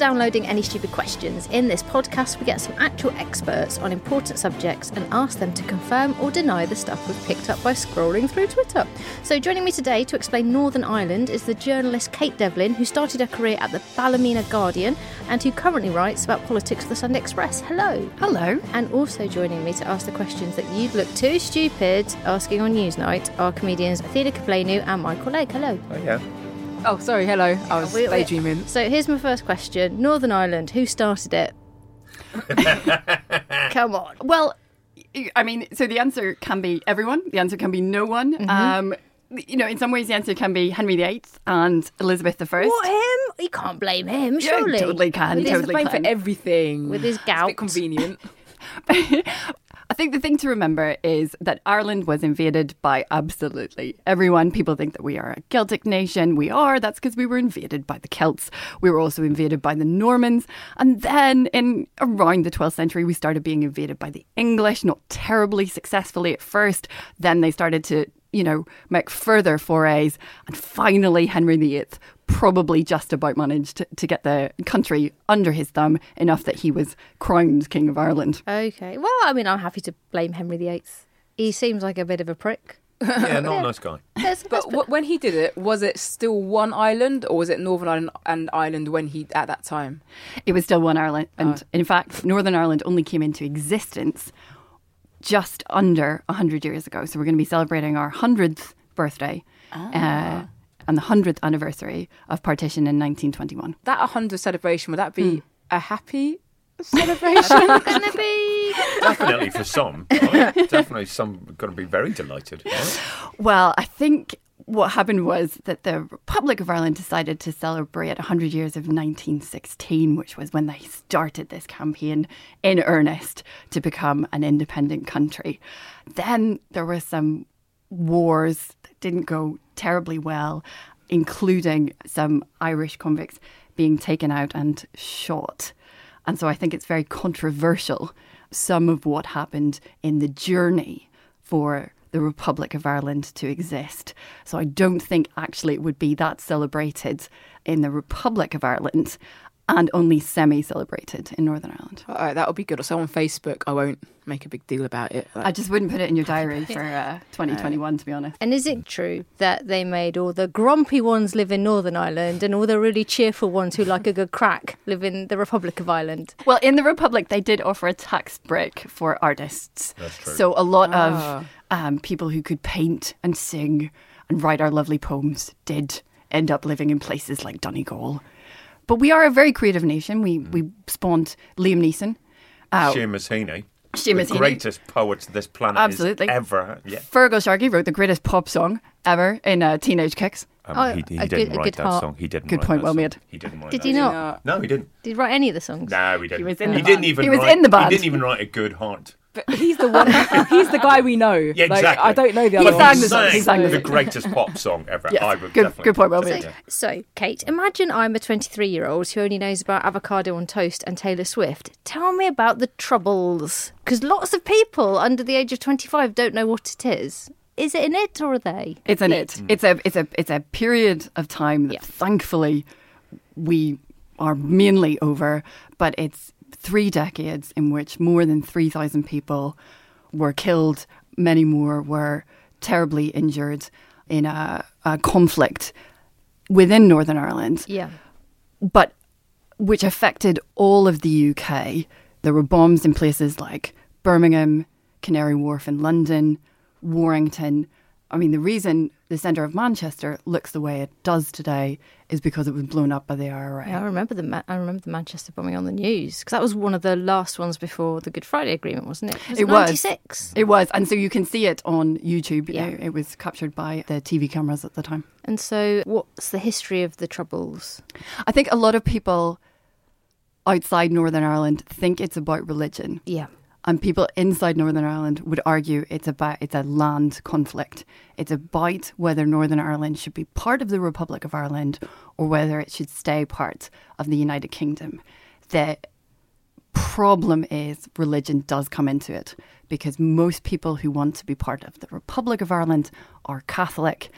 Downloading Any Stupid Questions. In this podcast, we get some actual experts on important subjects and ask them to confirm or deny the stuff we've picked up by scrolling through Twitter. So, joining me today to explain Northern Ireland is the journalist Kate Devlin, who started her career at the Ballymena Guardian and who currently writes about politics for the Sunday Express. Hello. Hello. And also joining me to ask the questions that you'd look too stupid asking on Newsnight are comedians Athena Kugblenu and Michael Legge. Hello. Oh, yeah. Oh, sorry. Hello. I was We- we- daydreaming. So here's my first question: Northern Ireland, who started it? Come on. Well, I mean, so the answer can be everyone. The answer can be no one. Mm-hmm. Um, you know, in some ways, the answer can be Henry VIII and Elizabeth I. What him? You can't blame him, Yeah, totally can. With his, totally Paying can. for everything. with his It's a gout. bit convenient. I think the thing to remember is that Ireland was invaded by absolutely everyone. People think that we are a Celtic nation. We are. That's because we were invaded by the Celts. We were also invaded by the Normans. And then in around the 12th century, we started being invaded by the English, not terribly successfully at first. Then they started to, you know, make further forays. And finally, Henry VIII probably just about managed to, to get the country under his thumb enough that he was crowned King of Ireland. Okay. Well, I mean, I'm happy to blame Henry VIII. He seems like a bit of a prick. Yeah, not a nice guy. But w- when he did it, was it still one island, or was it Northern Ireland and Ireland when he at that time? It was still one Ireland. And in fact, Northern Ireland only came into existence just under 100 years ago. So we're going to be celebrating our 100th birthday uh, and the 100th anniversary of partition in 1921. That 100 celebration would that be hmm. a happy celebration? gonna be. Definitely for some. right? Definitely some going to be very delighted. right? Well, I think what happened was that the Republic of Ireland decided to celebrate 100 years of 1916, which was when they started this campaign in earnest to become an independent country. Then there were some wars that didn't go terribly well, including some Irish convicts being taken out and shot. And so I think it's very controversial, some of what happened in the journey for the Republic of Ireland to exist. So I don't think actually it would be that celebrated in the Republic of Ireland and only semi celebrated in Northern Ireland. All right, that would be good. So on Facebook, I won't make a big deal about it. I just wouldn't put it in your diary for uh, 2021, to be honest. And is it true that they made all the grumpy ones live in Northern Ireland and all the really cheerful ones who like a good crack live in the Republic of Ireland? Well, in the Republic, they did offer a tax break for artists. That's true. So a lot of um, people who could paint and sing and write our lovely poems did end up living in places like Donegal. But we are a very creative nation. We we spawned Liam Neeson. Uh, Seamus Heaney. Seamus the Heaney. greatest poet this planet Absolutely. has ever. Yeah. Feargal Sharkey wrote the greatest pop song ever in uh, Teenage Kicks. Um, Oh, he, he didn't good- write that heart. song. He didn't. Good write point, that well song. made. He didn't write Did that he song. not? No, he didn't. Did he write any of the songs? No, he didn't. was in he the didn't band. even. He was write, in the band. He didn't even write a good heart. But he's the one. he's the guy we know. Yeah, Like, exactly. I don't know the He other sang ones. the song. He sang the the greatest pop song ever. Yes, I would good- good point, well say made. that. So, Kate, imagine I'm a 23 year old who only knows about avocado on toast and Taylor Swift. Tell me about the troubles. Because lots of people under the age of 25 don't know what it is. Is it an it or are they? It's an it. Mm. It's a it's a it's a period of time that Yeah. thankfully we are mainly over, but it's three decades in which more than three thousand people were killed, many more were terribly injured in a, a conflict within Northern Ireland Yeah. but which affected all of the UK. There were bombs in places like Birmingham, Canary Wharf in London, Warrington. I mean, the reason the centre of Manchester looks the way it does today is because it was blown up by the IRA. Yeah, I remember the Ma- I remember the Manchester bombing on the news because that was one of the last ones before the Good Friday Agreement, wasn't it? Was It it was. 96? It was, and so you can see it on YouTube. Yeah. It, it was captured by the TV cameras at the time. And so, what's the history of the Troubles? I think a lot of people outside Northern Ireland think it's about religion. Yeah. And people inside Northern Ireland would argue it's about it's a land conflict. It's about whether Northern Ireland should be part of the Republic of Ireland or whether it should stay part of the United Kingdom. The problem is religion does come into it because most people who want to be part of the Republic of Ireland are Catholic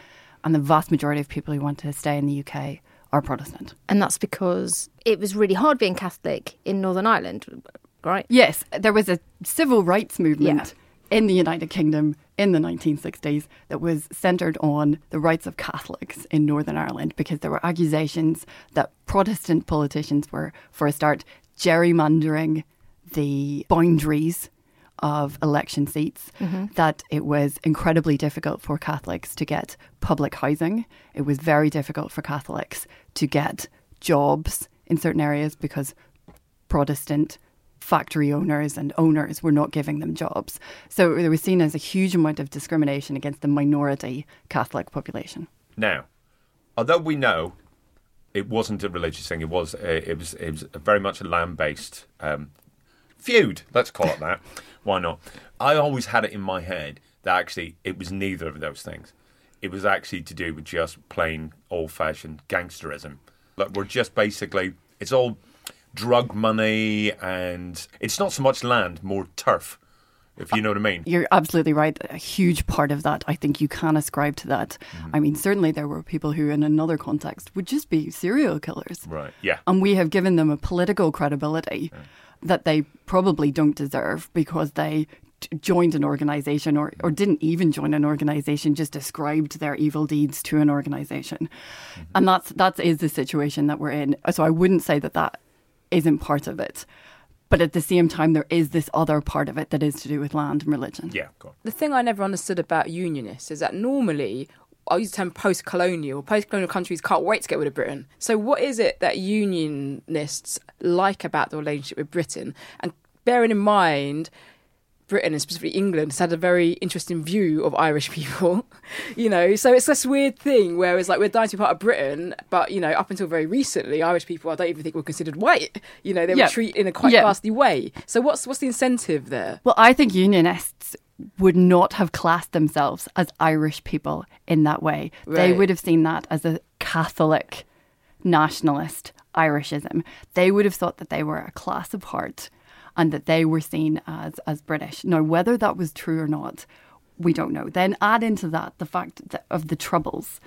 and the vast majority of people who want to stay in the UK are Protestant. And that's because it was really hard being Catholic in Northern Ireland, right? Yes, there was a civil rights movement in the United Kingdom in the 1960s that was centred on the rights of Catholics in Northern Ireland because there were accusations that Protestant politicians were, for a start, gerrymandering the boundaries of election seats, mm-hmm. that it was incredibly difficult for Catholics to get public housing. It was very difficult for Catholics to get jobs in certain areas because Protestant factory owners and owners were not giving them jobs. So it was seen as a huge amount of discrimination against the minority Catholic population. Now, although we know it wasn't a religious thing, it was a, it was it was very much a land based um, feud. Let's call it that. Why not? I always had it in my head that actually it was neither of those things. It was actually to do with just plain old fashioned gangsterism. Like we're just basically it's all drug money and it's not so much land, more turf. If you know what I mean. You're absolutely right. A huge part of that, I think you can ascribe to that. Mm-hmm. I mean, certainly there were people who, in another context, would just be serial killers. Right. Yeah. And we have given them a political credibility that they probably don't deserve because they t- joined an organization or, or didn't even join an organization, just described their evil deeds to an organization. Mm-hmm. And that's that is the situation that we're in. So I wouldn't say that that isn't part of it. But at the same time, there is this other part of it that is to do with land and religion. Yeah. Go on. The thing I never understood about unionists is that normally, I use the term post colonial, post colonial countries can't wait to get rid of Britain. So, what is it that unionists like about the relationship with Britain? And bearing in mind, Britain and specifically England has had a very interesting view of Irish people, you know. So it's this weird thing where it's like we're dying to be part of Britain, but you know, up until very recently, Irish people I don't even think were considered white. You know, they Yeah. were treated in a quite Yeah. ghastly way. So what's what's the incentive there? Well, I think unionists would not have classed themselves as Irish people in that way. They would have seen that as a Catholic nationalist Irishism. They would have thought that they were a class apart and that they were seen as, as British. Now, whether that was true or not, we don't know. Then add into that the fact that, of the Troubles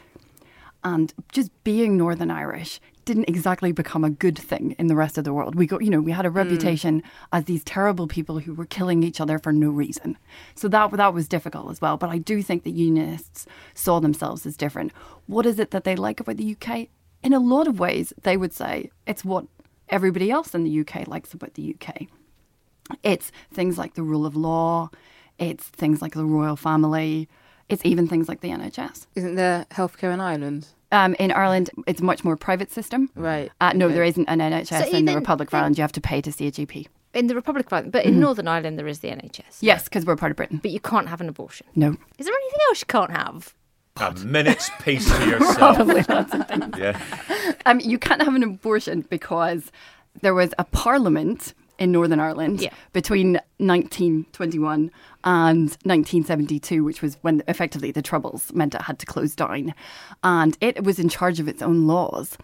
and just being Northern Irish didn't exactly become a good thing in the rest of the world. We got, you know, we had a mm. reputation as these terrible people who were killing each other for no reason. So that that was difficult as well. But I do think that unionists saw themselves as different. What is it that they like about the UK? In a lot of ways, they would say it's what everybody else in the UK likes about the UK. It's things like the rule of law. It's things like the royal family. It's even things like the NHS. Isn't there healthcare in Ireland? Um, in Ireland, it's much more private system. Right. Uh, no, Okay. there isn't an NHS So in the Republic of Ireland. You have to pay to see a GP. In the Republic of Ireland, but in Northern Ireland, there is the NHS. Yes, because we're part of Britain. But you can't have an abortion. No. Is there anything else you can't have? A minute's peace to yourself. Probably not something. Yeah. Um, you can't have an abortion because there was a parliament in Northern Ireland Yeah. between 1921 and 1972, which was when effectively the Troubles meant it had to close down. And it was in charge of its own laws.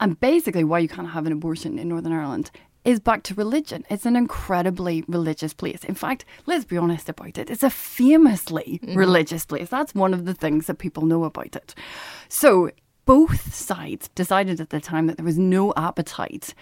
And basically, why you can't have an abortion in Northern Ireland is back to religion. It's an incredibly religious place. In fact, let's be honest about it. It's a famously mm-hmm. religious place. That's one of the things that people know about it. So both sides decided at the time that there was no appetite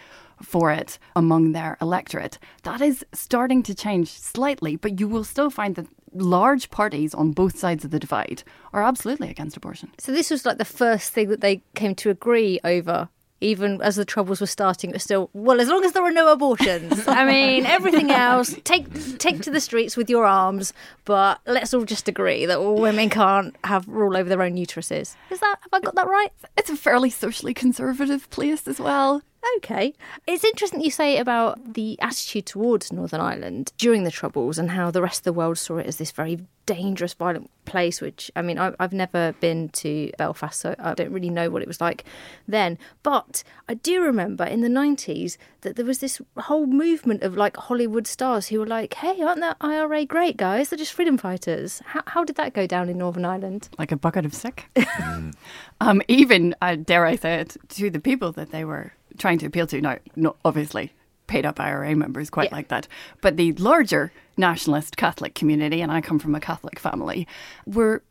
for it among their electorate. That is starting to change slightly, but you will still find that large parties on both sides of the divide are absolutely against abortion. So this was like the first thing that they came to agree over. Even as the troubles were starting, it was still well. As long as there were no abortions, I mean, everything else take take to the streets with your arms. But let's all just agree that all women can't have rule over their own uteruses. Is that have I got that right? It's a fairly socially conservative place as well. Okay. It's interesting you say about the attitude towards Northern Ireland during the Troubles and how the rest of the world saw it as this very dangerous, violent place, which, I mean, I've never been to Belfast, so I don't really know what it was like then. But I do remember in the 90s that there was this whole movement of like Hollywood stars who were like, hey, aren't that IRA great, guys? They're just freedom fighters. How, how did that go down in Northern Ireland? Like a bucket of sick. um, even, uh, dare I say it, to the people that they were trying to appeal to. Now, not obviously paid up IRA members quite Yeah. like that, but the larger nationalist Catholic community, and I come from a Catholic family, were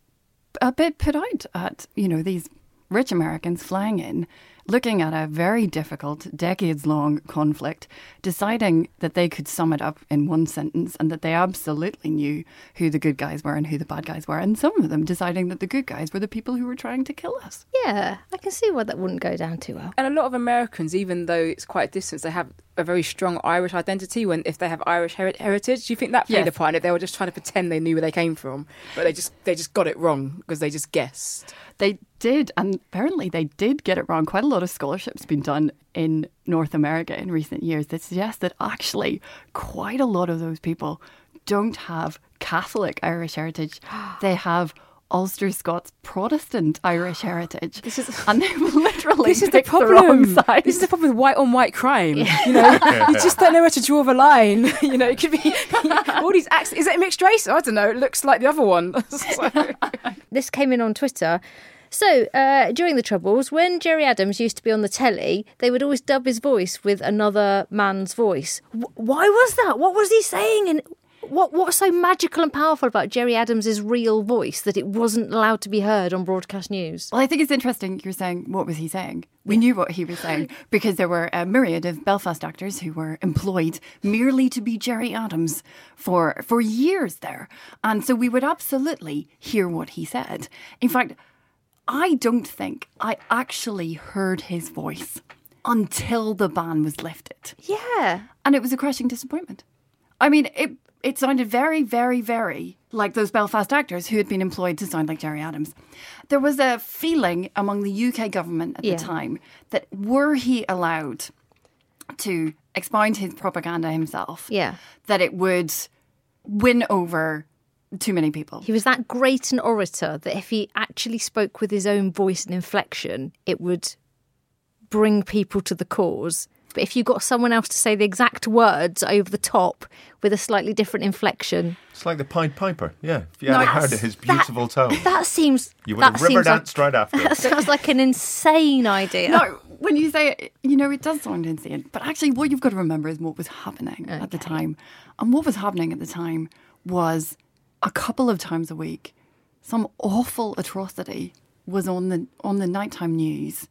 a bit put out at you know these rich Americans flying in, looking at a very difficult, decades long conflict, deciding that they could sum it up in one sentence and that they absolutely knew who the good guys were and who the bad guys were, and some of them deciding that the good guys were the people who were trying to kill us. Yeah, I can see why that wouldn't go down too well. And a lot of Americans, even though it's quite a distance, they have a very strong Irish identity. When if they have Irish heri- heritage, do you think that played Yes. a part in it? They were just trying to pretend they knew where they came from, but they just they just got it wrong because they just guessed. They did, and apparently they did get it wrong. Quite a lot of scholarship's been done in North America in recent years that suggests that actually quite a lot of those people don't have Catholic Irish heritage. They have Ulster Scots Protestant Irish heritage. and they've literally This is the picked wrong problem. side. This is the problem with white on white crime. You know, you just don't know where to draw the line. You know, it could be all these acts. Is it a mixed race? I don't know. It looks like the other one. So- this came in on Twitter. So, uh, during the Troubles, when Gerry Adams used to be on the telly, they would always dub his voice with another man's voice. W- why was that? What was he saying? And what what was so magical and powerful about Gerry Adams' real voice that it wasn't allowed to be heard on broadcast news? Well, I think it's interesting you're saying, what was he saying? We knew what he was saying because there were a myriad of Belfast actors who were employed merely to be Gerry Adams for, for years there. And so we would absolutely hear what he said. In fact, I don't think I actually heard his voice until the ban was lifted. Yeah. And it was a crushing disappointment. I mean, it it sounded very, very, very like those Belfast actors who had been employed to sound like Gerry Adams. There was a feeling among the UK government at Yeah. the time that were he allowed to expound his propaganda himself, Yeah. that it would win over too many people. He was that great an orator that if he actually spoke with his own voice and inflection, it would bring people to the cause. But if you got someone else to say the exact words over the top with a slightly different inflection, It's like the Pied Piper. Yeah, if you hadn't heard that's- his beautiful tone, that seems you would have river seems like- danced right after. That sounds like an insane idea. No, when you say it, you know, it does sound insane. But actually, what you've got to remember is what was happening at the time. And what was happening at the time was a couple of times a week, some awful atrocity was on the on the nighttime news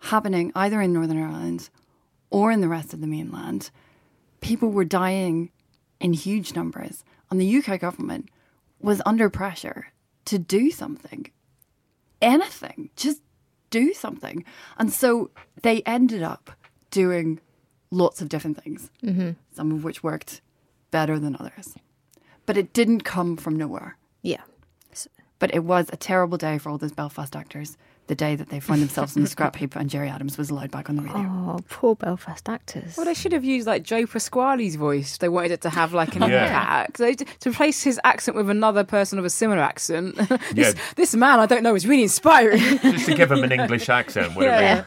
happening either in Northern Ireland or in the rest of the mainland. People were dying in huge numbers, and the UK government was under pressure to do something anything, just do something. And so they ended up doing lots of different things, mm-hmm. some of which worked better than others. But it didn't come from nowhere. Yeah. But it was a terrible day for all those Belfast actors. The day that they found themselves in the scrap heap and Gerry Adams was allowed back on the radio. Oh, poor Belfast actors. Well, they should have used like Joe Pasquale's voice. They wanted it to have like an Yeah. impact. They, to replace his accent with another person of a similar accent. this, Yeah. this man, I don't know, is really inspiring. Just to give him an English accent would have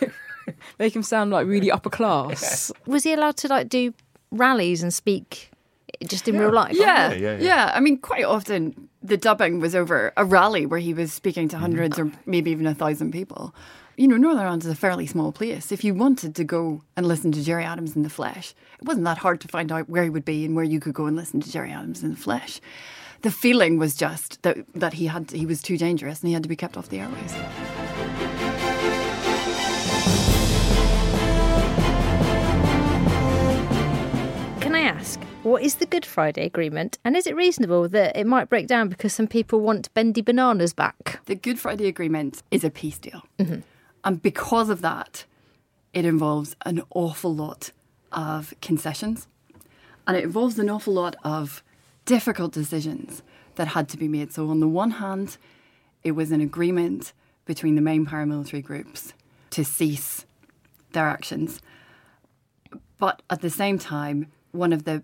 been. yeah. Make him sound like really upper class. Was he allowed to like do rallies and speak just in real life? Yeah, yeah, yeah, yeah. I mean, quite often the dubbing was over a rally where he was speaking to mm-hmm. 100s or maybe even a thousand people. You know, Northern Ireland is a fairly small place. If you wanted to go and listen to Gerry Adams in the flesh, it wasn't that hard to find out where he would be and where you could go and listen to Gerry Adams in the flesh. The feeling was just that that he had he was too dangerous and he had to be kept off the airways. What is the Good Friday Agreement, and is it reasonable that it might break down because some people want bendy bananas back? The Good Friday Agreement is a peace deal. Mm-hmm. And because of that, it involves an awful lot of concessions. And it involves an awful lot of difficult decisions that had to be made. So, on the one hand, it was an agreement between the main paramilitary groups to cease their actions. But at the same time, one of the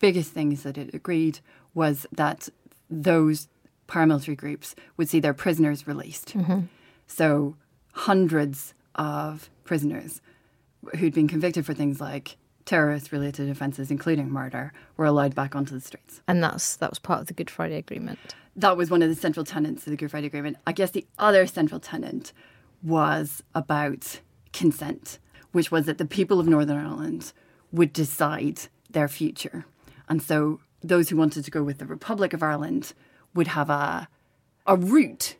biggest things that it agreed was that those paramilitary groups would see their prisoners released. Mm-hmm. So, hundreds of prisoners who'd been convicted for things like terrorist related offences, including murder, were allowed back onto the streets. And that's that was part of the Good Friday Agreement. That was one of the central tenets of the Good Friday Agreement. I guess the other central tenet was about consent, which was that the people of Northern Ireland would decide their future. And so those who wanted to go with the Republic of Ireland would have a a route.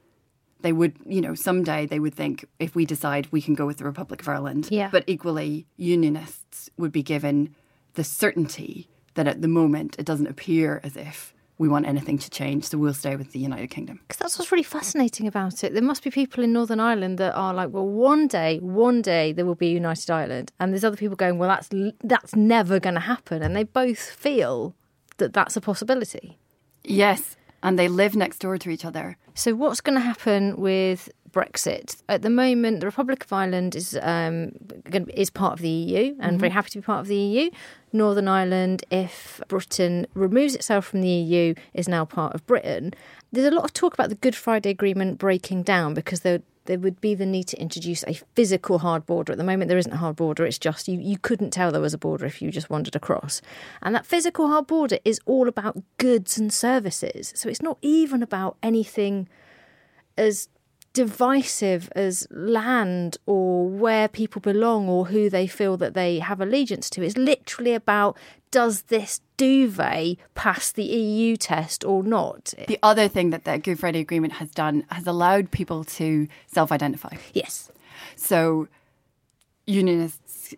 They would, you know, someday they would think if we decide we can go with the Republic of Ireland. Yeah. But equally, unionists would be given the certainty that at the moment it doesn't appear as if we want anything to change, so we'll stay with the United Kingdom. Because that's what's really fascinating about it. There must be people in Northern Ireland that are like, well, one day, one day there will be a united Ireland, and there's other people going, well, that's that's never going to happen, and they both feel that that's a possibility. Yes, and they live next door to each other. So, what's going to happen with Brexit? At the moment, the Republic of Ireland is um, gonna is part of the EU and very happy to be part of the EU. Northern Ireland, if Britain removes itself from the EU, is now part of Britain. There's a lot of talk about the Good Friday Agreement breaking down because there there would be the need to introduce a physical hard border. At the moment, there isn't a hard border. It's just you, you couldn't tell there was a border if you just wandered across. And that physical hard border is all about goods and services. So it's not even about anything as divisive as land or where people belong or who they feel that they have allegiance to. It's literally about does this duvet pass the EU test or not? The other thing that the Good Friday Agreement has done has allowed people to self identify. Yes. So unionists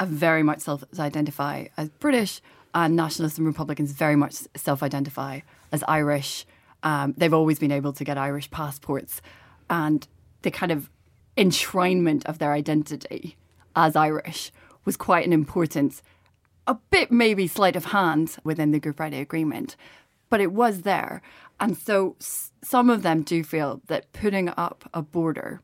are very much self identify as British, and nationalists and Republicans very much self identify as Irish. Um, they've always been able to get Irish passports, and the kind of enshrinement of their identity as Irish was quite an important, a bit maybe sleight of hand within the Good Friday Agreement, but it was there. And so s- some of them do feel that putting up a border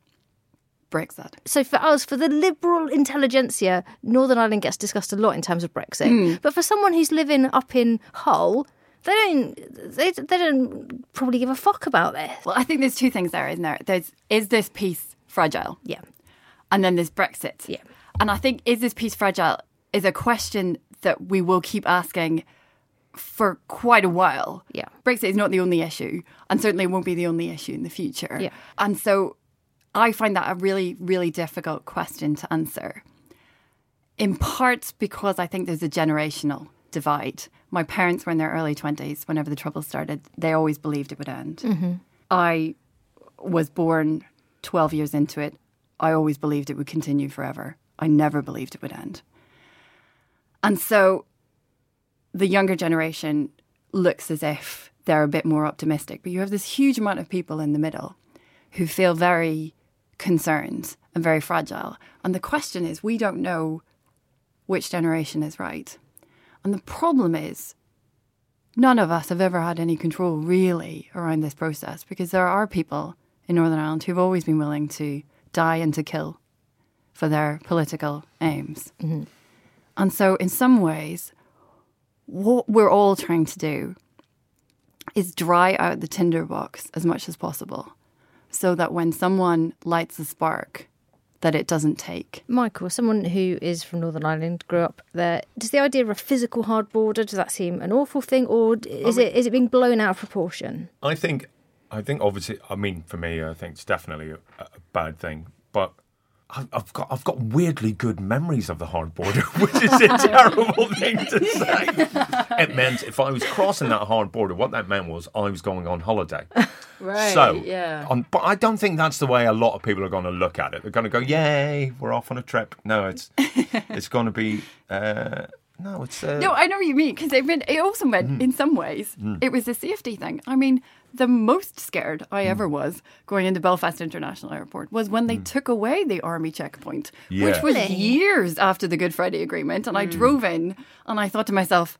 breaks that. So for us, for the liberal intelligentsia, Northern Ireland gets discussed a lot in terms of Brexit. Hmm. But for someone who's living up in Hull, they don't they, they don't probably give a fuck about this. Well, I think there's two things there, isn't there? There's is this peace fragile? Yeah. And then there's Brexit. Yeah. And I think is this peace fragile is a question that we will keep asking for quite a while. Yeah. Brexit is not the only issue, and certainly won't be the only issue in the future. Yeah. And so I find that a really, really difficult question to answer. In part because I think there's a generational divide. My parents were in their early 20s whenever the trouble started. They always believed it would end. Mm-hmm. I was born 12 years into it. I always believed it would continue forever. I never believed it would end. And so the younger generation looks as if they're a bit more optimistic, but you have this huge amount of people in the middle who feel very concerned and very fragile. And the question is, we don't know which generation is right. And the problem is, none of us have ever had any control really around this process because there are people in Northern Ireland who've always been willing to die and to kill for their political aims. Mm-hmm. And so, in some ways, what we're all trying to do is dry out the tinderbox as much as possible so that when someone lights a spark, that it doesn't take. Michael, someone who is from Northern Ireland, grew up there. Does the idea of a physical hard border does that seem an awful thing, or is it is it being blown out of proportion? I think, I think obviously, I mean, for me, I think it's definitely a, a bad thing. I've, I've got, I've got weirdly good memories of the hard border, which is a terrible thing to say. It meant if I was crossing that hard border, what that meant was I was going on holiday. Right. So, yeah. um, but I don't think that's the way a lot of people are going to look at it. They're going to go, "Yay, we're off on a trip." No, it's it's going to be uh, No, it's uh, No, I know what you mean because it, meant- it also meant, Mm. in some ways, it was a safety thing. I mean, the most scared Mm. I ever was going into Belfast International Airport was when they took away the army checkpoint, which Mm. Was years after the Good Friday Agreement. Mm. And I drove in and I thought to myself,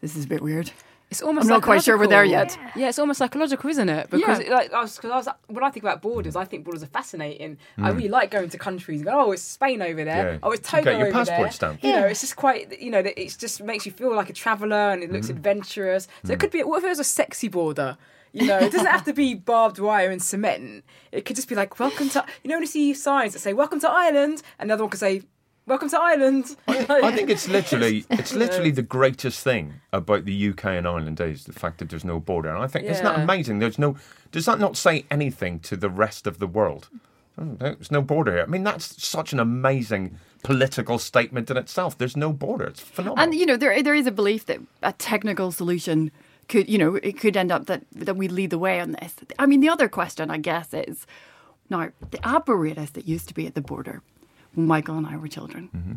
this is a bit weird. It's almost. I'm not quite sure we're there yet. Yeah, it's almost psychological, isn't it? Because Yeah. like, I was, cause I was, when I think about borders, I think borders are fascinating. I Mm. really like going to countries. and go, oh, it's Spain over there. Yeah. Oh, it's You Togo get your over passport there. stamp. You know, Yeah. it's just quite. You know, it just makes you feel like a traveller, and it looks adventurous. So Mm. it could be. What if it was a sexy border? You know, it doesn't have to be barbed wire and cement. It could just be like, "Welcome to." You know, when you see signs that say "Welcome to Ireland," and the one could say, "Welcome to Ireland." I think it's literally it's literally the greatest thing about the UK and Ireland is the fact that there's no border. And I think isn't that amazing? There's no does that not say anything to the rest of the world? Oh, There's no border here. I mean, that's such an amazing political statement in itself. There's no border. It's phenomenal. And you know, there there is a belief that a technical solution could, you know, it could end up that that we lead the way on this. I mean, the other question, I guess, is now the apparatus that used to be at the border when Michael and I were children mm-hmm.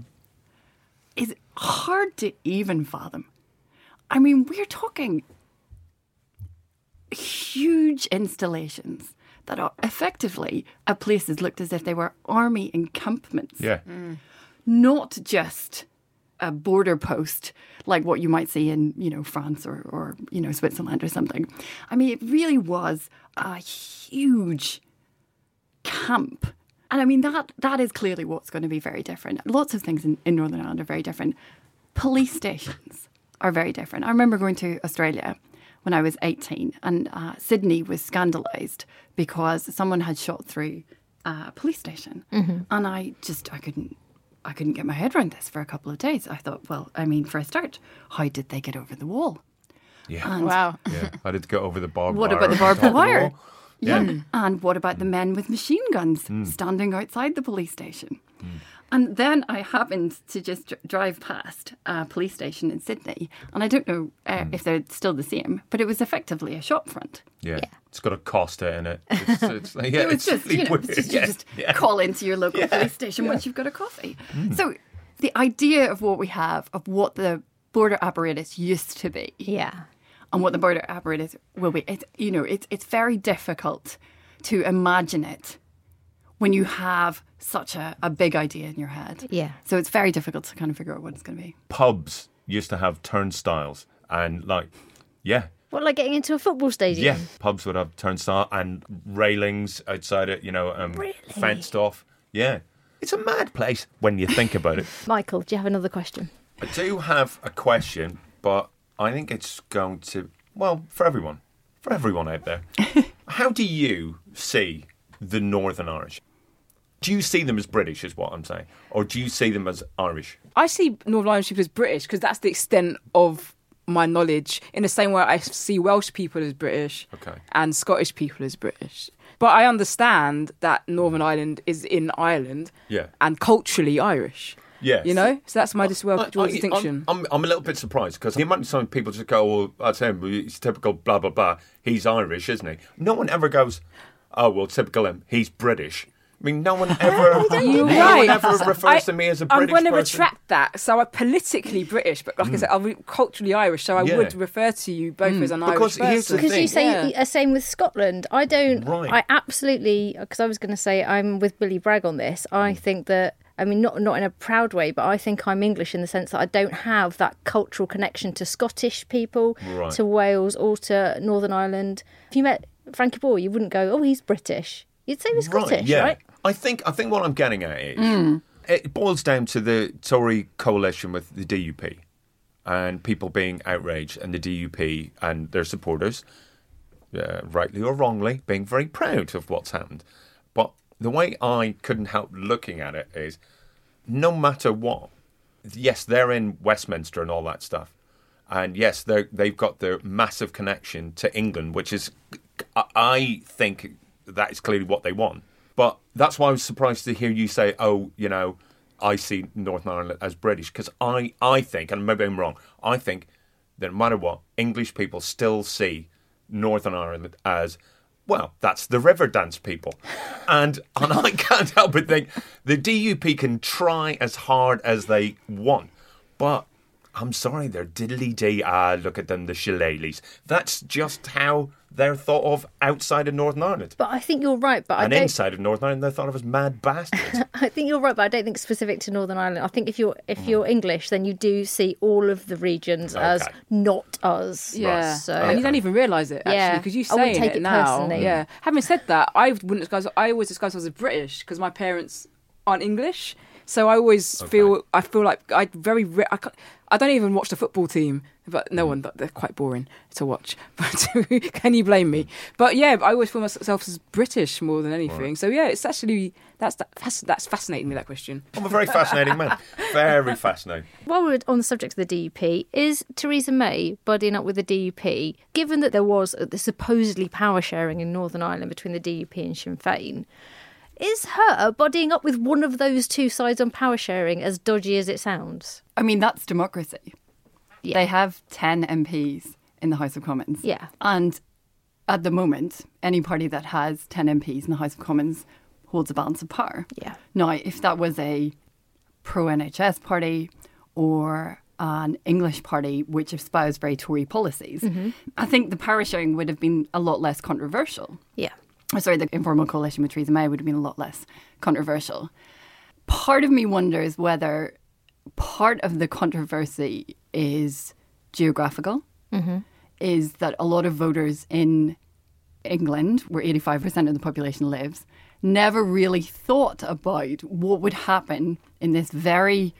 is hard to even fathom. I mean, we're talking huge installations that are effectively at places looked as if they were army encampments yeah. Mm. not just a border post like what you might see in you know France or, or you know Switzerland or something. I mean, it really was a huge camp. And I mean that that is clearly what's going to be very different. Lots of things in, in Northern Ireland are very different. Police stations are very different. I remember going to Australia when I was 18 and uh, Sydney was scandalised because someone had shot through a police station. And I just I couldn't I couldn't get my head around this for a couple of days. I thought, well, I mean, for a start, how did they get over the wall? Yeah. wow. yeah. I did go over the barbed What wire. What about the barbed top of wire? wall. Yeah. And what about the hmm. men with machine guns hmm. standing outside the police station? Hmm. And then I happened to just dr- drive past a police station in Sydney, and I don't know uh, if they're still the same, but it was effectively a shop front. Yeah. It's got a Costa in it. It's, it's, yeah, it was it's just, really you know, weird. it's just, yeah. just yeah. call into your local Yeah. police station Yeah. once you've got a coffee. Hmm. So the idea of what we have, of what the border apparatus used to be, Yeah. and what the border apparatus will be. It's you know, it's it's very difficult to imagine it when you have such a, a big idea in your head. Yeah. So it's very difficult to kind of figure out what it's going to be. Pubs used to have turnstiles and like, yeah, What, like getting into a football stadium? Yeah, pubs would have turnstile and railings outside it, you know, um, fenced off. Yeah. It's a mad place when you think about it. Michael, do you have another question? I do have a question, but I think it's going to, well, for everyone, for everyone out there. How do you see the Northern Irish? Do you see them as British, is what I'm saying? Or do you see them as Irish? I see Northern Irish people as British because that's the extent of my knowledge. In the same way, I see Welsh people as British Okay. and Scottish people as British. But I understand that Northern mm. Ireland is in Ireland Yeah. and culturally Irish. Yes. You know? So that's my dis- I- I- distinction. I'm, I'm, I'm a little bit surprised because the amount of time people just go, oh, well, that's him, he's typical blah, blah, blah. He's Irish, isn't he? No one ever goes, oh, well, typical him, he's British. I mean, no one ever, no right. one ever refers I- to me as a I'm British going to retract that. So I'm politically British, but like I said, I'm culturally Irish. So I Yeah. would refer to you both as an Because Irish person. Because you thing. say Yeah. uh, same with Scotland. I don't. Right. I absolutely. Because I was going to say I'm with Billy Bragg on this. I Hmm. think that. I mean, not not in a proud way, but I think I'm English in the sense that I don't have that cultural connection to Scottish people, Right. to Wales, or to Northern Ireland. If you met Frankie Boyle, you wouldn't go, "Oh, he's British." You'd say he's Scottish, yeah. right? I think I think what I'm getting at is it boils down to the Tory coalition with the DUP and people being outraged and the DUP and their supporters, uh, rightly or wrongly, being very proud of what's happened. But the way I couldn't help looking at it is, no matter what, yes, they're in Westminster and all that stuff. And yes, they they've got their massive connection to England, which is, I think that is clearly what they want. But that's why I was surprised to hear you say, oh, you know, I see Northern Ireland as British. Because I, I think, and maybe I'm wrong, I think that no matter what, English people still see Northern Ireland as, well, that's the river dance people. And, and I can't help but think the DUP can try as hard as they want. But I'm sorry, they're diddly dee. Ah, look at them, the shillelaghs. That's just how they're thought of outside of Northern Ireland. But I think you're right. But I and don't. inside of Northern Ireland, they're thought of as mad bastards. I think you're right, but I don't think it's specific to Northern Ireland. I think if you're if you're English, then you do see all of the regions as not us. Yeah, So and you don't even realise it actually Yeah. because you I wouldn't saying it, it now. personally. Yeah. Having said that, I wouldn't disguise. I always disguise myself as British because my parents aren't English. So I always feel I feel like I very re- I, I don't even watch the football team, but no mm. one they're quite boring to watch. But can you blame me? Mm. But yeah, I always feel myself as British more than anything. So yeah, it's actually that's that's that's fascinating me that question. I'm a very fascinating man. Very fascinating. While we're on the subject of the DUP, is Theresa May buddying up with the DUP? Given that there was the supposedly power sharing in Northern Ireland between the DUP and Sinn Féin, is her bodying up with one of those two sides on power sharing as dodgy as it sounds? I mean, that's democracy. Yeah. They have 10 MPs in the House of Commons. Yeah. And at the moment, any party that has 10 MPs in the House of Commons holds a balance of power. Yeah. Now, if that was a pro NHS party or an English party which espoused very Tory policies, mm-hmm. I think the power sharing would have been a lot less controversial. Yeah. Sorry, the informal coalition with Theresa May would have been a lot less controversial. Part of me wonders whether part of the controversy is geographical, mm-hmm. is that a lot of voters in England, where 85% of the population lives, never really thought about what would happen in this very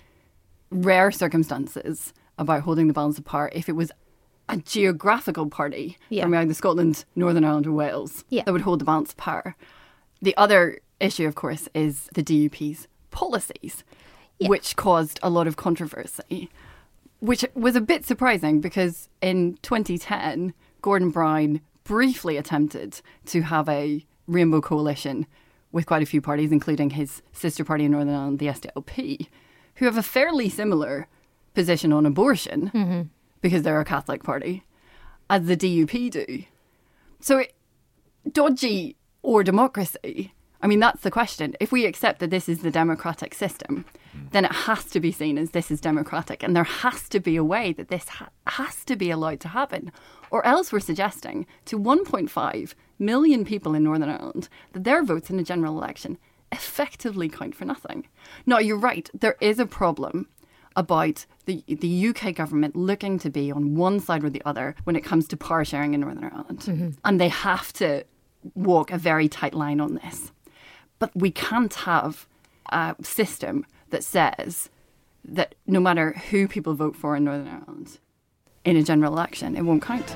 rare circumstances about holding the balance apart if it was a geographical party Yeah. from either Scotland, Northern Ireland, or Wales Yeah. that would hold the balance of power. The other issue, of course, is the DUP's policies, which caused a lot of controversy, which was a bit surprising because in 2010, Gordon Brown briefly attempted to have a rainbow coalition with quite a few parties, including his sister party in Northern Ireland, the SDLP, who have a fairly similar position on abortion mm-hmm. Because they're a Catholic party, as the DUP do. So, it, dodgy or democracy? I mean, that's the question. If we accept that this is the democratic system, hmm. then it has to be seen as this is democratic, and there has to be a way that this ha- has to be allowed to happen. Or else we're suggesting to 1.5 million people in Northern Ireland that their votes in a general election effectively count for nothing. Now, you're right, there is a problem about the the UK government looking to be on one side or the other when it comes to power sharing in Northern Ireland, mm-hmm. and they have to walk a very tight line on this. But we can't have a system that says that no matter who people vote for in Northern Ireland in a general election, it won't count.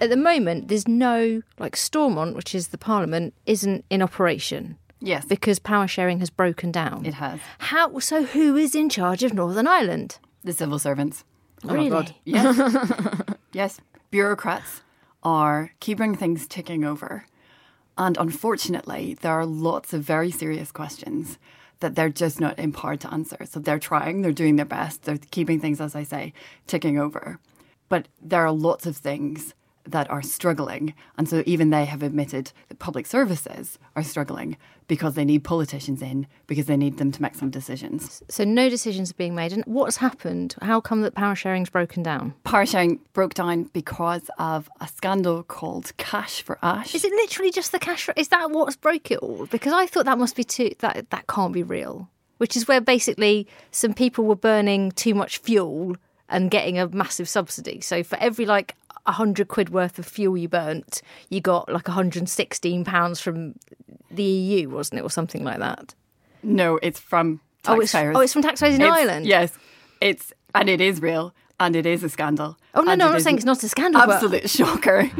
At the moment, there's no like Stormont, which is the Parliament, isn't in operation Yes, because power sharing has broken down. it has. How? So who is in charge of Northern Ireland? The civil servants. Oh really? God. Yes. yes. Bureaucrats are keeping things ticking over. And unfortunately, there are lots of very serious questions that they're just not empowered to answer. So they're trying, they're doing their best, they're keeping things, as I say, ticking over. But there are lots of things that are struggling. And so even they have admitted that public services are struggling because they need politicians in, because they need them to make some decisions. So no decisions are being made. And what's happened? How come that power sharing's broken down? Power sharing broke down because of a scandal called Cash for Ash. Is it literally just the cash? For, Is that what's broke it all? Because I thought that must be too. That that can't be real. Which is where basically some people were burning too much fuel and getting a massive subsidy. So for every like a hundred quid worth of fuel you burnt, you got like 116 pounds from the EU, wasn't it, or something like that? No, it's from Oh, it's- oh, it's from taxpayers in It's- Ireland? Yes, it's and it is real and it is a scandal. Oh, no, no, I'm not saying it's not a scandal, but- Absolute shocker.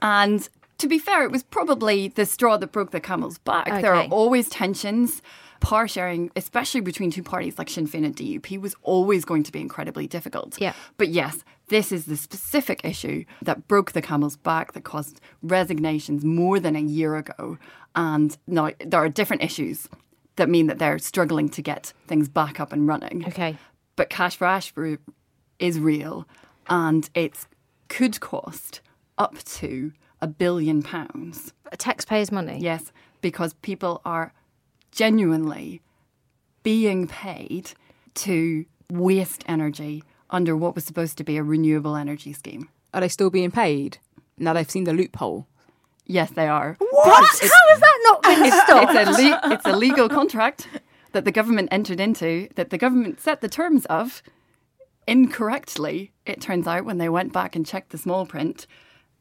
and to be fair, it was probably the straw that broke the camel's back. There are always tensions. Power sharing, especially between two parties like Sinn Féin and DUP, was always going to be incredibly difficult. Yeah. But yes, this is the specific issue that broke the camel's back, that caused resignations more than a year ago. And now there are different issues that mean that they're struggling to get things back up and running. Okay. But cash for ash is real and it could cost up to a billion pounds. Taxpayers' money. Yes, because people are genuinely being paid to waste energy under what was supposed to be a renewable energy scheme. Are they still being paid? Now they've seen the loophole. Yes, they are. What? It's- How has that not been stopped? it's a le- it's a legal contract that the government entered into that the government set the terms of incorrectly. It turns out when they went back and checked the small print,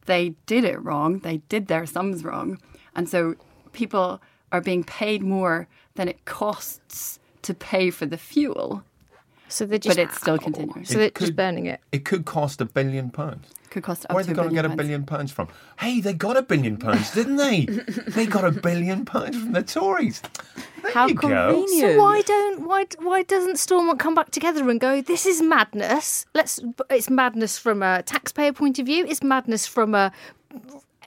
they did it wrong. They did their sums wrong, and so people are being paid more than it costs to pay for the fuel. So they're just. but it's still continuing. So they're It just burning it. It could cost a billion pounds. Could cost Where are they going to get a billion pounds from? Hey, they got a billion pounds, didn't they? they got a billion pounds from the Tories. There How you go. convenient. So why don't why why doesn't Stormont come back together and go? This is madness. Let's. It's madness from a taxpayer point of view. It's madness from a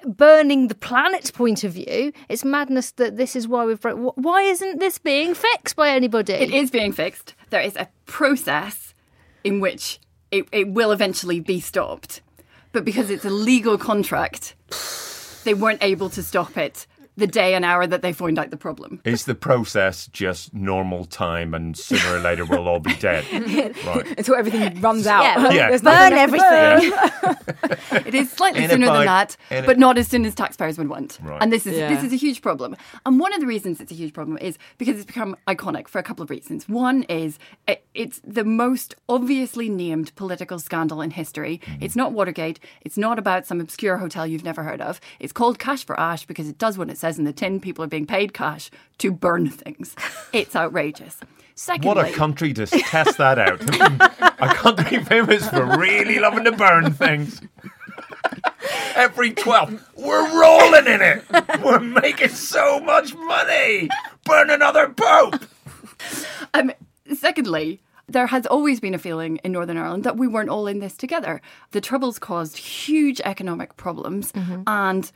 burning the planet point of view. It's madness that this is why we've. bro- wh- Why isn't this being fixed by anybody? It is being fixed. There is a process in which it, it will eventually be stopped. But because it's a legal contract, they weren't able to stop it the day and hour that they find out the problem. Is the process just normal time and sooner or later we'll all be dead? right. Until everything runs out. Yeah, Yeah. There's burn nothing left to everything. It is slightly In sooner about- than that, but a- not as soon as taxpayers would want. Right. And this is Yeah. this is a huge problem. And one of the reasons it's a huge problem is because it's become iconic for a couple of reasons. One is it, it's the most obviously named political scandal in history. Mm-hmm. It's not Watergate. It's not about some obscure hotel you've never heard of. It's called Cash for Ash because it does what it says in the tin. People are being paid cash to burn things. It's outrageous. Secondly, What a country to test that out. a country famous for really loving to burn things. Every 12, we're rolling in it. We're making so much money. Burn another pope. Um, secondly, there has always been a feeling in Northern Ireland that we weren't all in this together. The Troubles caused huge economic problems, and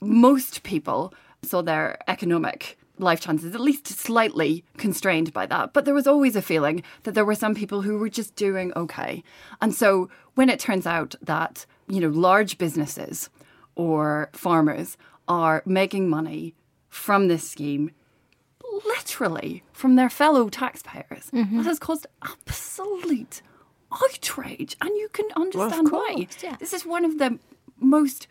most people saw their economic life chances at least slightly constrained by that. But there was always a feeling that there were some people who were just doing okay. And so when it turns out that, you know, large businesses or farmers are making money from this scheme literally from their fellow taxpayers. Mm-hmm. That has caused absolute outrage, and you can understand why. course, yeah. This is one of the most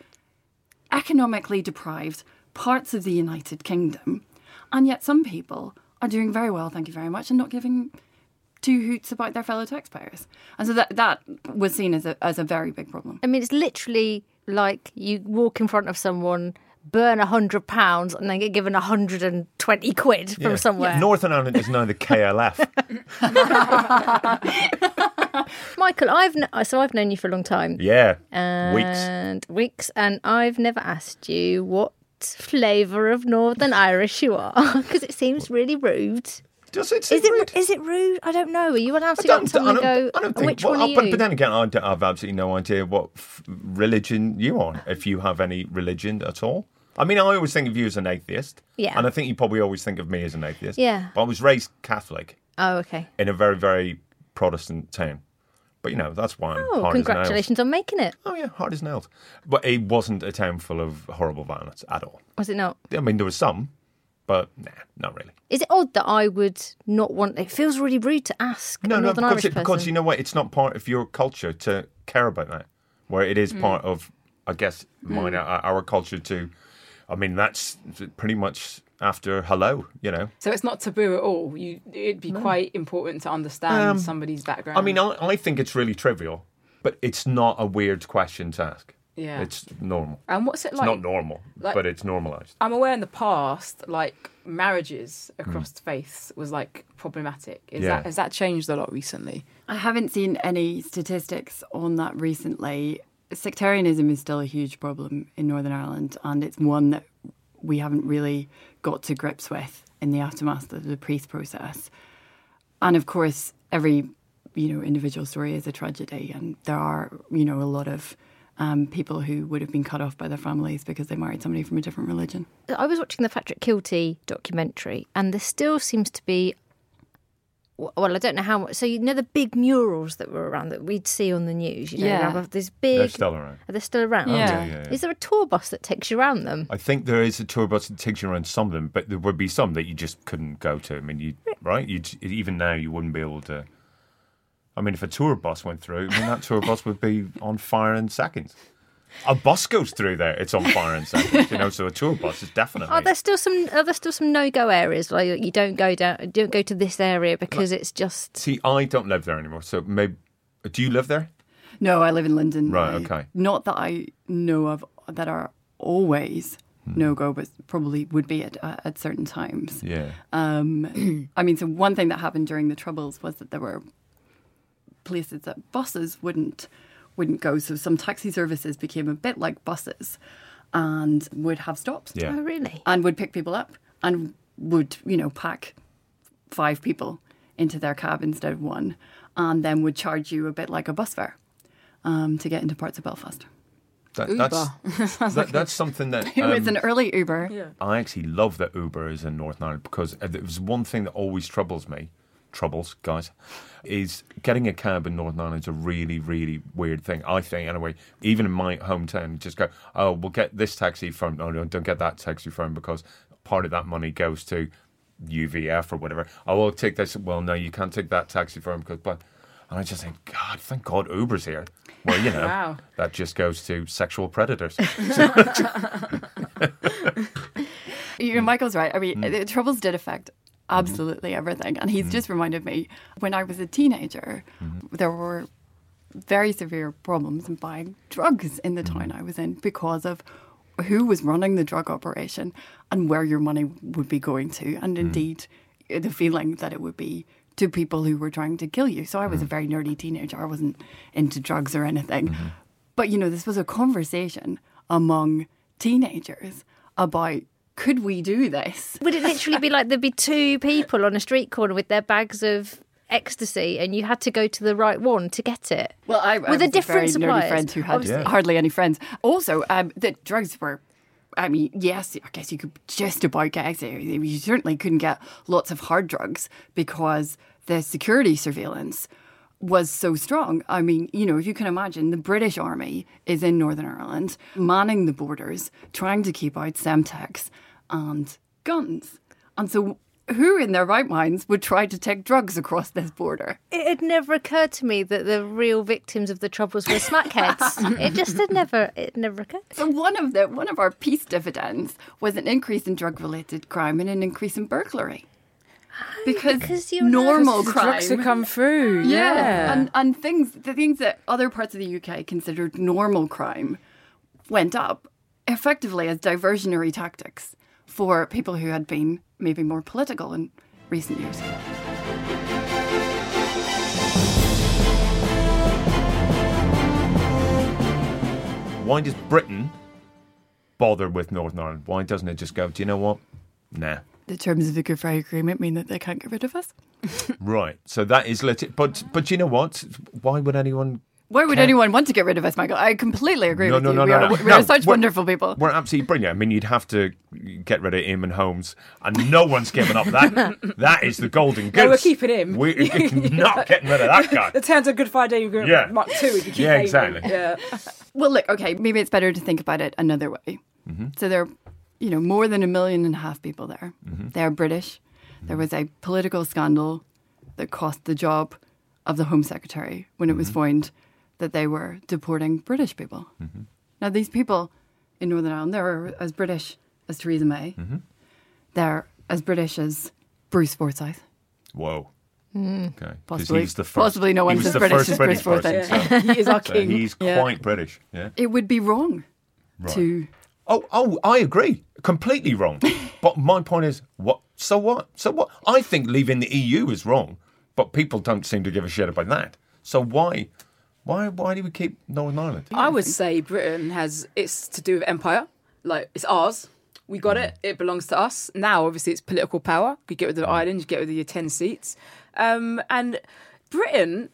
economically deprived parts of the United Kingdom, and yet some people are doing very well, thank you very much, and not giving two hoots about their fellow taxpayers. And so that that was seen as a as a very big problem. I mean, it's literally like you walk in front of someone, burn a hundred pounds, and then get given a hundred and twenty quid from Yeah. somewhere. Northern Ireland is now the KLF. Michael, I've kn- so I've known you for a long time. Yeah. Uh, Weeks. and weeks, and I've never asked you what flavour of Northern Irish you are because it seems really rude. Does it seem Is it rude? is it rude? I don't know. Are you allowed to I go up don't, to someone I and go? I don't "And think. which well, one are uh, but, you? but then again, I don't- I've absolutely no idea what f- religion you are, if you have any religion at all. I mean, I always think of you as an atheist. Yeah. And I think you probably always think of me as an atheist. Yeah. But I was raised Catholic oh, okay. in a very, very Protestant town. But, you know, that's why I'm Oh, hard congratulations on making it. Oh, yeah, hard as nails. But it wasn't a town full of horrible violence at all. Was it not? I mean, there was some, but nah, not really. Is it odd that I would not want? It feels really rude to ask No, a no, because, Irish it, person. because you know what? It's not part of your culture to care about that. Where it is is part of, I guess, mine, hmm. our, our culture to. I mean, that's pretty much after hello, you know. So it's not taboo at all. You, it'd be quite important to understand Um, somebody's background. I mean, I, I think it's really trivial, but it's not a weird question to ask. Yeah. It's normal. and what's it It's like? not normal, like- but it's normalized. I'm aware in the past, like marriages Hmm. across faiths was like problematic. Is Yeah. that has that changed a lot recently? I haven't seen any statistics on that recently. Sectarianism is still a huge problem in Northern Ireland, and it's one that we haven't really got to grips with in the aftermath of the peace process. And of course, every you know individual story is a tragedy, and there are you know a lot of um, people who would have been cut off by their families because they married somebody from a different religion. I was watching the Patrick Kielty documentary, and there still seems to be. Well, I don't know how much. So you know the big murals that were around that we'd see on the news. You know, Yeah. around this big. They're still around. Are they still around? Yeah. Yeah, yeah, yeah. Is there a tour bus that takes you around them? I think there is a tour bus that takes you around some of them, but there would be some that you just couldn't go to. I mean, you right? You even now you wouldn't be able to. I mean, if a tour bus went through, I mean that tour bus would be on fire in seconds. A bus goes through there; it's on fire in seconds. You know, so a tour bus is definitely. Are there still some? Are there still some no-go areas like you don't go down, don't go to this area because it's just. See, I don't live there anymore. So maybe, do you live there? No, I live in London. Right, I- okay. Not that I know of that are always Hmm. no go, but probably would be at uh, at certain times. Yeah. Um, I mean, so one thing that happened during the Troubles was that there were places that buses wouldn't wouldn't go. So some taxi services became a bit like buses, and would have stops Yeah. Oh, really? and would pick people up and would you know pack five people into their cab instead of one, and then would charge you a bit like a bus fare um, to get into parts of Belfast. That, Uber. That's that, that's something that It was um, an early Uber. Yeah. I actually love that Uber is in Northern Ireland because it was one thing that always troubles me. Troubles, guys, is getting a cab in Northern Ireland is a really, really weird thing. I think, anyway. Even in my hometown, just go, oh, we'll get this taxi from. No, no, don't get that taxi from because part of that money goes to UVF or whatever. Oh, I will take this. Well, no, you can't take that taxi from because, but. And I just think, God, thank God Uber's here. Well, you know, Wow. that just goes to sexual predators. You know, Michael's right. I mean, Mm. the Troubles did affect absolutely everything. And he's just reminded me when I was a teenager, Mm-hmm. there were very severe problems in buying drugs in the Mm-hmm. town I was in because of who was running the drug operation and where your money would be going to. And indeed, the feeling that it would be to people who were trying to kill you. So I was a very nerdy teenager. I wasn't into drugs or anything. Mm-hmm. But, you know, this was a conversation among teenagers about could we do this? Would it literally be like there'd be two people on a street corner with their bags of ecstasy, and you had to go to the right one to get it? Well, I, I with was a different very suppliers. nerdy friend who had Obviously. hardly any friends. Also, um, the drugs were. I mean, yes, I guess you could just about get ecstasy. You certainly couldn't get lots of hard drugs because the security surveillance was so strong. I mean, you know, if you can imagine, the British Army is in Northern Ireland, manning the borders, trying to keep out Semtex and guns. And so, who in their right minds would try to take drugs across this border? It had never occurred to me that the real victims of the troubles were smackheads. it just had never, it never occurred. So one of the one of our peace dividends was an increase in drug related crime and an increase in burglary. Because, because you normal The crime drugs to come through. Yeah. and and things the things that other parts of the UK considered normal crime went up effectively as diversionary tactics for people who had been maybe more political in recent years. Why does Britain bother with Northern Ireland? Why doesn't it just go, do you know what? Nah, the terms of the Good Friday Agreement mean that they can't get rid of us. Right. So that is legit. But but you know what? Why would anyone? Why would Care- anyone want to get rid of us, Michael? I completely agree No, with no, you. no, we no, are, no. we No, are such we're- wonderful people. We're absolutely brilliant. I mean, you'd have to get rid of Eamonn Holmes, and no one's giving up that. that is the golden goose. No, we're keeping him. We're not getting rid of that guy. The terms of Good Friday Agreement Yeah. Mark Two. We can keep Yeah, aiming. exactly. Yeah. Well, look, okay, maybe it's better to think about it another way. Mm-hmm. So there are, you know, more than a million and a half people there. Mm-hmm. They're British. There was a political scandal that cost the job of the Home Secretary when it was Mm-hmm. found that they were deporting British people. Mm-hmm. Now, these people in Northern Ireland, they're as British as Theresa May. Mm-hmm. They're as British as Bruce Forsyth. Whoa. Okay. 'Cause Possibly- he's the first, possibly no he one's as British as Bruce person, Forsyth. so- he is our so king. he's Yeah. quite British. Yeah. It would be wrong to Oh, oh, I agree. Completely wrong. but my point is, what? So what? So what? I think leaving the EU is wrong, but people don't seem to give a shit about that. So why, why, why do we keep Northern Ireland? I would say Britain has it's to do with empire. Like it's ours. We got it. It belongs to us. Now, obviously, it's political power. You get rid of the island, you get rid of your ten seats, um, and Britain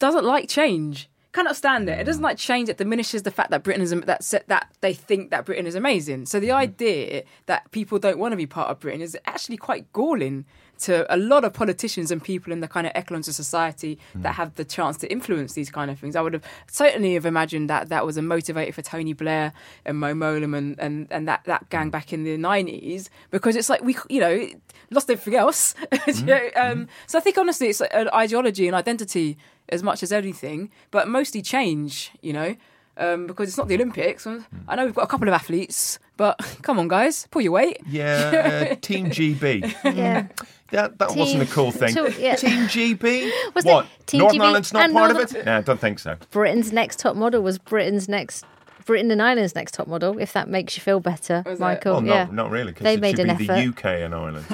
doesn't like change. Cannot stand it. It doesn't mm. like change. It diminishes the fact that Britain is that that they think that Britain is amazing. So the mm. idea that people don't want to be part of Britain is actually quite galling to a lot of politicians and people in the kind of echelons of society that hmm. have the chance to influence these kind of things. I would have certainly have imagined that that was a motivator for Tony Blair and Mo Mowlam and, and, and that, that gang hmm. back in the nineties because it's like we you know lost everything else. You hmm. know, um, so I think honestly it's an ideology and identity as much as anything, but mostly change. You know. Um, because it's not the Olympics. I know we've got a couple of athletes, but come on, guys, pull your weight. Yeah, uh, Team GB. Yeah. That that wasn't a cool thing. so- yeah. Team GB. Was what? it Team Northern GB Ireland's not and part of it. No, I don't think so. Britain's next top model was Britain's next. Britain and Ireland's next top model, if that makes you feel better, Was it? Michael. Well, yeah. no, not really. Because They it made should an be effort. the UK and Ireland.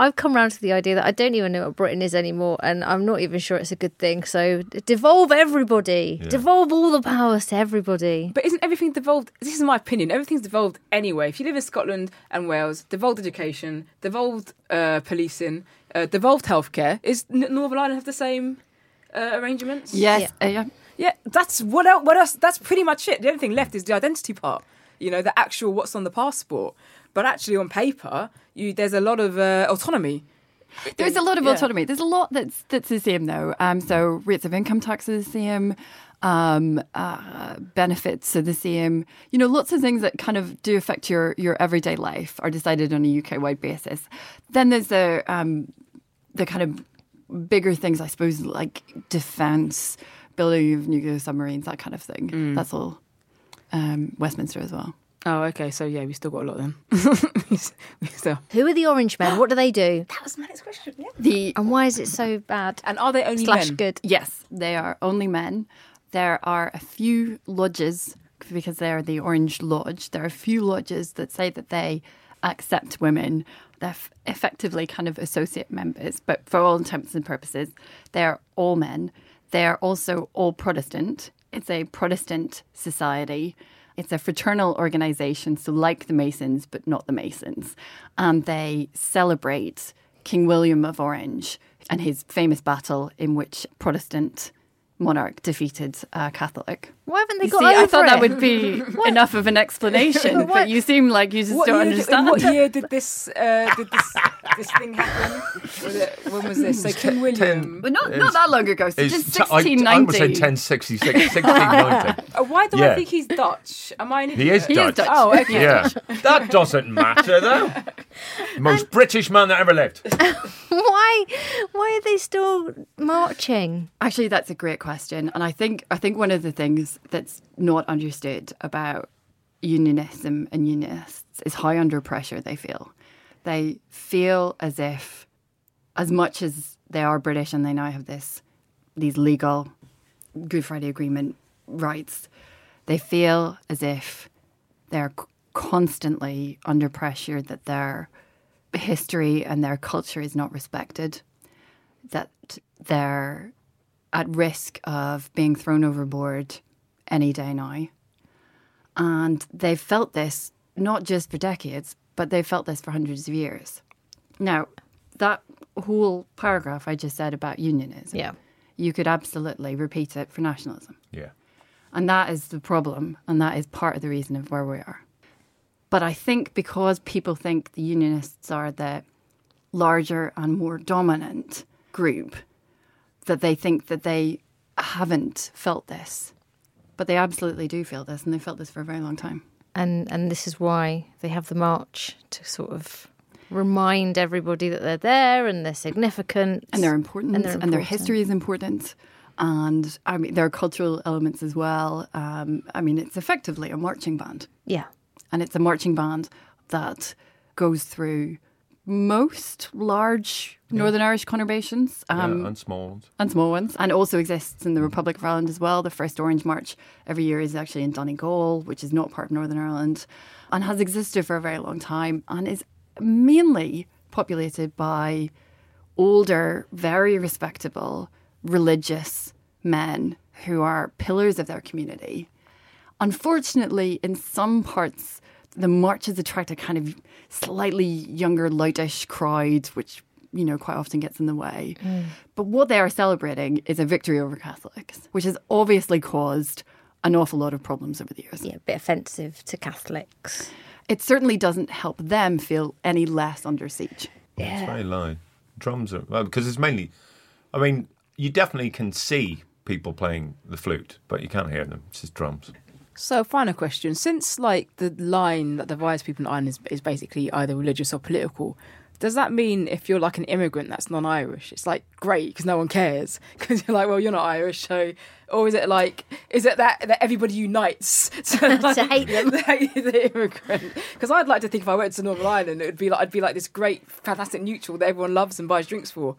I've come round to the idea that I don't even know what Britain is anymore, and I'm not even sure it's a good thing. So devolve everybody, devolve all the powers to everybody. But isn't everything devolved? This is my opinion. Everything's devolved anyway. If you live in Scotland and Wales, devolved education, devolved uh, policing, uh, devolved healthcare. Is Northern Ireland have the same uh, arrangements? yes, uh, yeah. Yeah, that's what else, what else? That's pretty much it. The only thing left is the identity part. You know, the actual what's on the passport. But actually, on paper, you there's a lot of uh, autonomy. There's a lot of Yeah. autonomy. There's a lot that's that's the same though. Um, so rates of income tax are the same. Um, uh, benefits are the same. You know, lots of things that kind of do affect your your everyday life are decided on a UK wide basis. Then there's the um, the kind of bigger things, I suppose, like defence, building of nuclear submarines, that kind of thing. That's all um, Westminster as well. Oh, okay. So yeah, we still got a lot then. we still. Who are the Orange Men? What do they do? That was my next question. Yeah. The And why is it so bad? And are they only Slash men? good. Yes, they are only men. There are a few lodges because they're the Orange Lodge. There are a few lodges that say that they accept women. They're f- effectively kind of associate members, but for all intents and purposes, they're all men. They're also all Protestant. It's a Protestant society. It's a fraternal organization, so like the Masons, but not the Masons. And they celebrate King William of Orange and his famous battle in which Protestant monarch defeated a Catholic. Why haven't they You got see, over I thought it? that would be enough of an explanation, but you seem like you just What don't year, did, understand. what year did this uh, did this this thing happen? Was it, when was this? So King William. But not, not that long ago, so It's just t- I, I would say 1066, 1690. Uh, why do Yeah. I think he's Dutch? Am I an He is idiot? Dutch. Dutch. Oh, okay. Yeah, that doesn't matter though. Most British man that ever lived. why? Why are they still marching? Actually, that's a great question, and I think I think one of the things that's not understood about unionism and unionists is how under pressure they feel. They feel as if, as much as they are British and they now have this these legal Good Friday Agreement rights, they feel as if they're constantly under pressure that their history and their culture is not respected, that they're at risk of being thrown overboard any day now. And they've felt this not just for decades, but they've felt this for hundreds of years. Now, that whole paragraph I just said about unionism, Yeah. you could absolutely repeat it for nationalism. Yeah. And that is the problem, and that is part of the reason of where we are. But I think because people think the unionists are the larger and more dominant group, that they think that they haven't felt this. But they absolutely do feel this, and they felt this for a very long time. And and this is why they have the march to sort of remind everybody that they're there and they're significant and they're important, And and, they're their history is important. And I mean, there are cultural elements as well. Um, I mean, it's effectively a marching band. Yeah. and it's a marching band that goes through most large Northern Irish conurbations um, yeah, and small ones. and small ones, and also exists in the Republic of Ireland as well. The first Orange March every year is actually in Donegal, which is not part of Northern Ireland, and has existed for a very long time, and is mainly populated by older, very respectable, religious men who are pillars of their community. Unfortunately, in some parts, the marches attract a kind of slightly younger, loutish crowd, which you know quite often gets in the way. Mm. But what they are celebrating is a victory over Catholics, which has obviously caused an awful lot of problems over the years. Yeah, a bit offensive to Catholics. It certainly doesn't help them feel any less under siege. It's very loud. Drums are well because it's mainly. I mean, you definitely can see people playing the flute, but you can't hear them. It's just drums. So, final question: Since like the line that divides people in Ireland is, is basically either religious or political, does that mean if you're like an immigrant that's non-Irish, it's like great because no one cares because you're like, well, you're not Irish, so or is it like, is it that that everybody unites to, like, hate them. hate the immigrant? Because I'd like to think if I went to Northern Ireland, it would be like I'd be like this great, fantastic neutral that everyone loves and buys drinks for.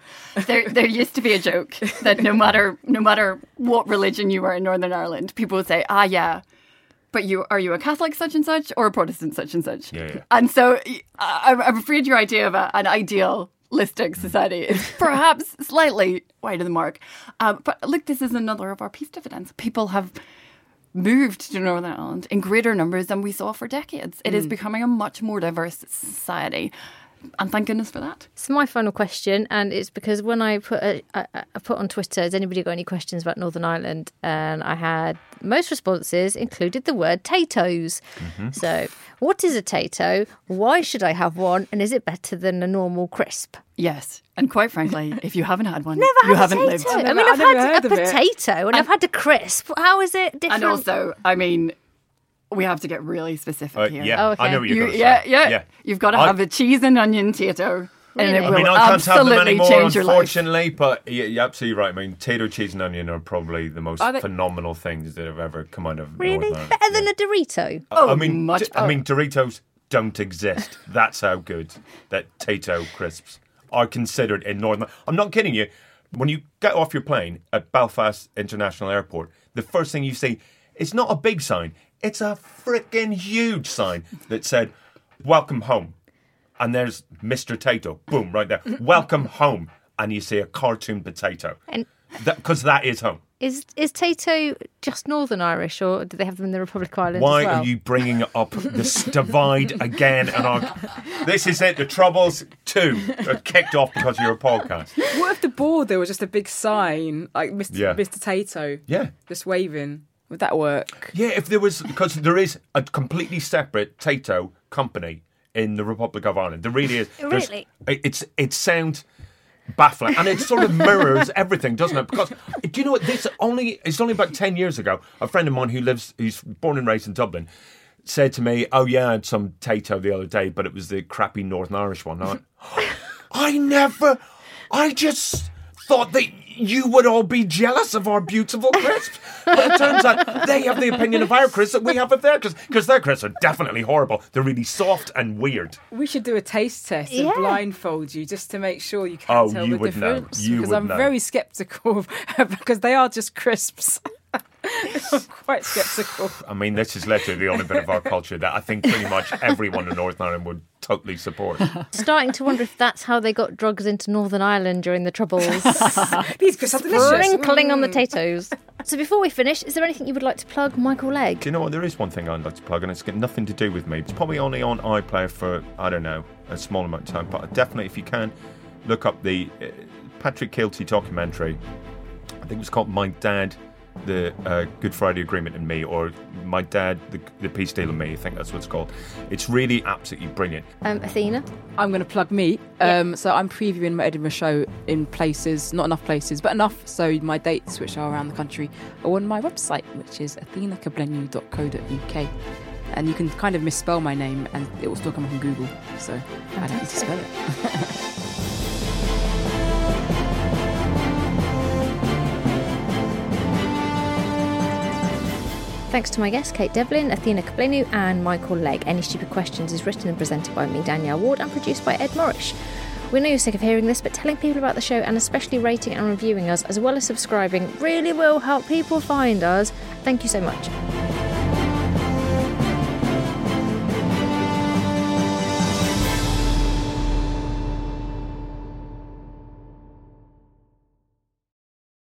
there, there used to be a joke that no matter no matter what religion you were in Northern Ireland, people would say, "Ah, yeah, but you are you a Catholic such and such or a Protestant such and such?" Yeah, yeah. And so I, I'm- I'm afraid your idea of a, an idealistic society is perhaps slightly wide of the mark. Um, but look, this is another of our peace dividends. People have moved to Northern Ireland in greater numbers than we saw for decades. It is becoming a much more diverse society. And thank goodness for that. So my final question, and it's because when I put a, I, I put on Twitter, has anybody got any questions about Northern Ireland? And I had most responses included the word Taytos. Mm-hmm. So, what is a Tayto? Why should I have one? And is it better than a normal crisp? Yes, and quite frankly, if you haven't had one, Never you had haven't a lived. Tayto. I mean, I've I've had a heard of it. potato and I've had a crisp. How is it different? And also, I mean, we have to get really specific Uh, here. yeah, Oh, okay. I know what you're You- going to yeah, say. yeah, You've got to I- have a cheese and onion Tayto, and it Really? will I mean, I can't have them absolutely anymore, change your life. unfortunately. But you- you're absolutely right. I mean, Tayto, cheese, and onion are probably the most they- phenomenal things that have ever come out of really Northern Ireland. better than Yeah. a Dorito. Oh, I mean, much d- I mean, Doritos don't exist. That's how good that Tayto crisps are considered in Northern. I'm not kidding you. When you get off your plane at Belfast International Airport, the first thing you see, it's not a big sign. It's a freaking huge sign that said "Welcome home," and there's Mr. Tayto. Boom, right there. Welcome home, and you see a cartoon potato. And- because that is home. Is is Tayto just Northern Irish, or do they have them in the Republic of Ireland Why as well? are you bringing up this divide again? And our, this is it. The troubles too are kicked off because of your podcast. What if the board there was just a big sign like Mr. Yeah. Mr. Tayto? Yeah. Just waving. Would that work? Yeah, if there was because there is a completely separate Tayto company in the Republic of Ireland. There really is. Oh, really? it- It's it sounds baffling, and it sort of mirrors everything, doesn't it? Because do you know what? This only it's only about ten years ago. A friend of mine who lives, who's born and raised in Dublin, said to me, "Oh yeah, I had some Tayto the other day, but it was the crappy Northern Irish one." I, I never, I just thought that you would all be jealous of our beautiful crisps. But it turns out they have the opinion of our crisps that we have of their crisps. Because their crisps are definitely horrible. They're really soft and weird. We should do a taste test Yeah. and blindfold you just to make sure you can Oh, tell you the would know. difference. You because would I'm know. very sceptical because they are just crisps. I'm quite sceptical. I mean, this is literally the only bit of our culture that I think pretty much everyone in Northern Ireland would totally support. Starting to wonder if that's how they got drugs into Northern Ireland during the Troubles. These crisps are delicious. Sprinkling on the Mm. potatoes. So before we finish, is there anything you would like to plug, Michael Legge? Do you know what? There is one thing I'd like to plug, and it's got nothing to do with me. It's probably only on iPlayer for, I don't know, a small amount of time. But definitely, if you can, look up the uh, Patrick Kielty documentary. I think it was called My Dad, the uh, Good Friday Agreement and Me, or My Dad, the, the Peace Deal and Me. I think that's what it's called. It's really absolutely brilliant. Um, Athena? I'm going to plug me. Um, so I'm previewing my Edinburgh show in places, not enough places, but enough. So my dates, which are around the country, are on my website, which is athenakugblenu.co.uk. And you can kind of misspell my name and it will still come up on Google. So I don't need to spell it. Thanks to my guests, Kate Devlin, Athena Kugblenu, and Michael Legge. Any Stupid Questions is written and presented by me, Danielle Ward, and produced by Ed Morrish. We know you're sick of hearing this, but telling people about the show and especially rating and reviewing us, as well as subscribing, really will help people find us. Thank you so much.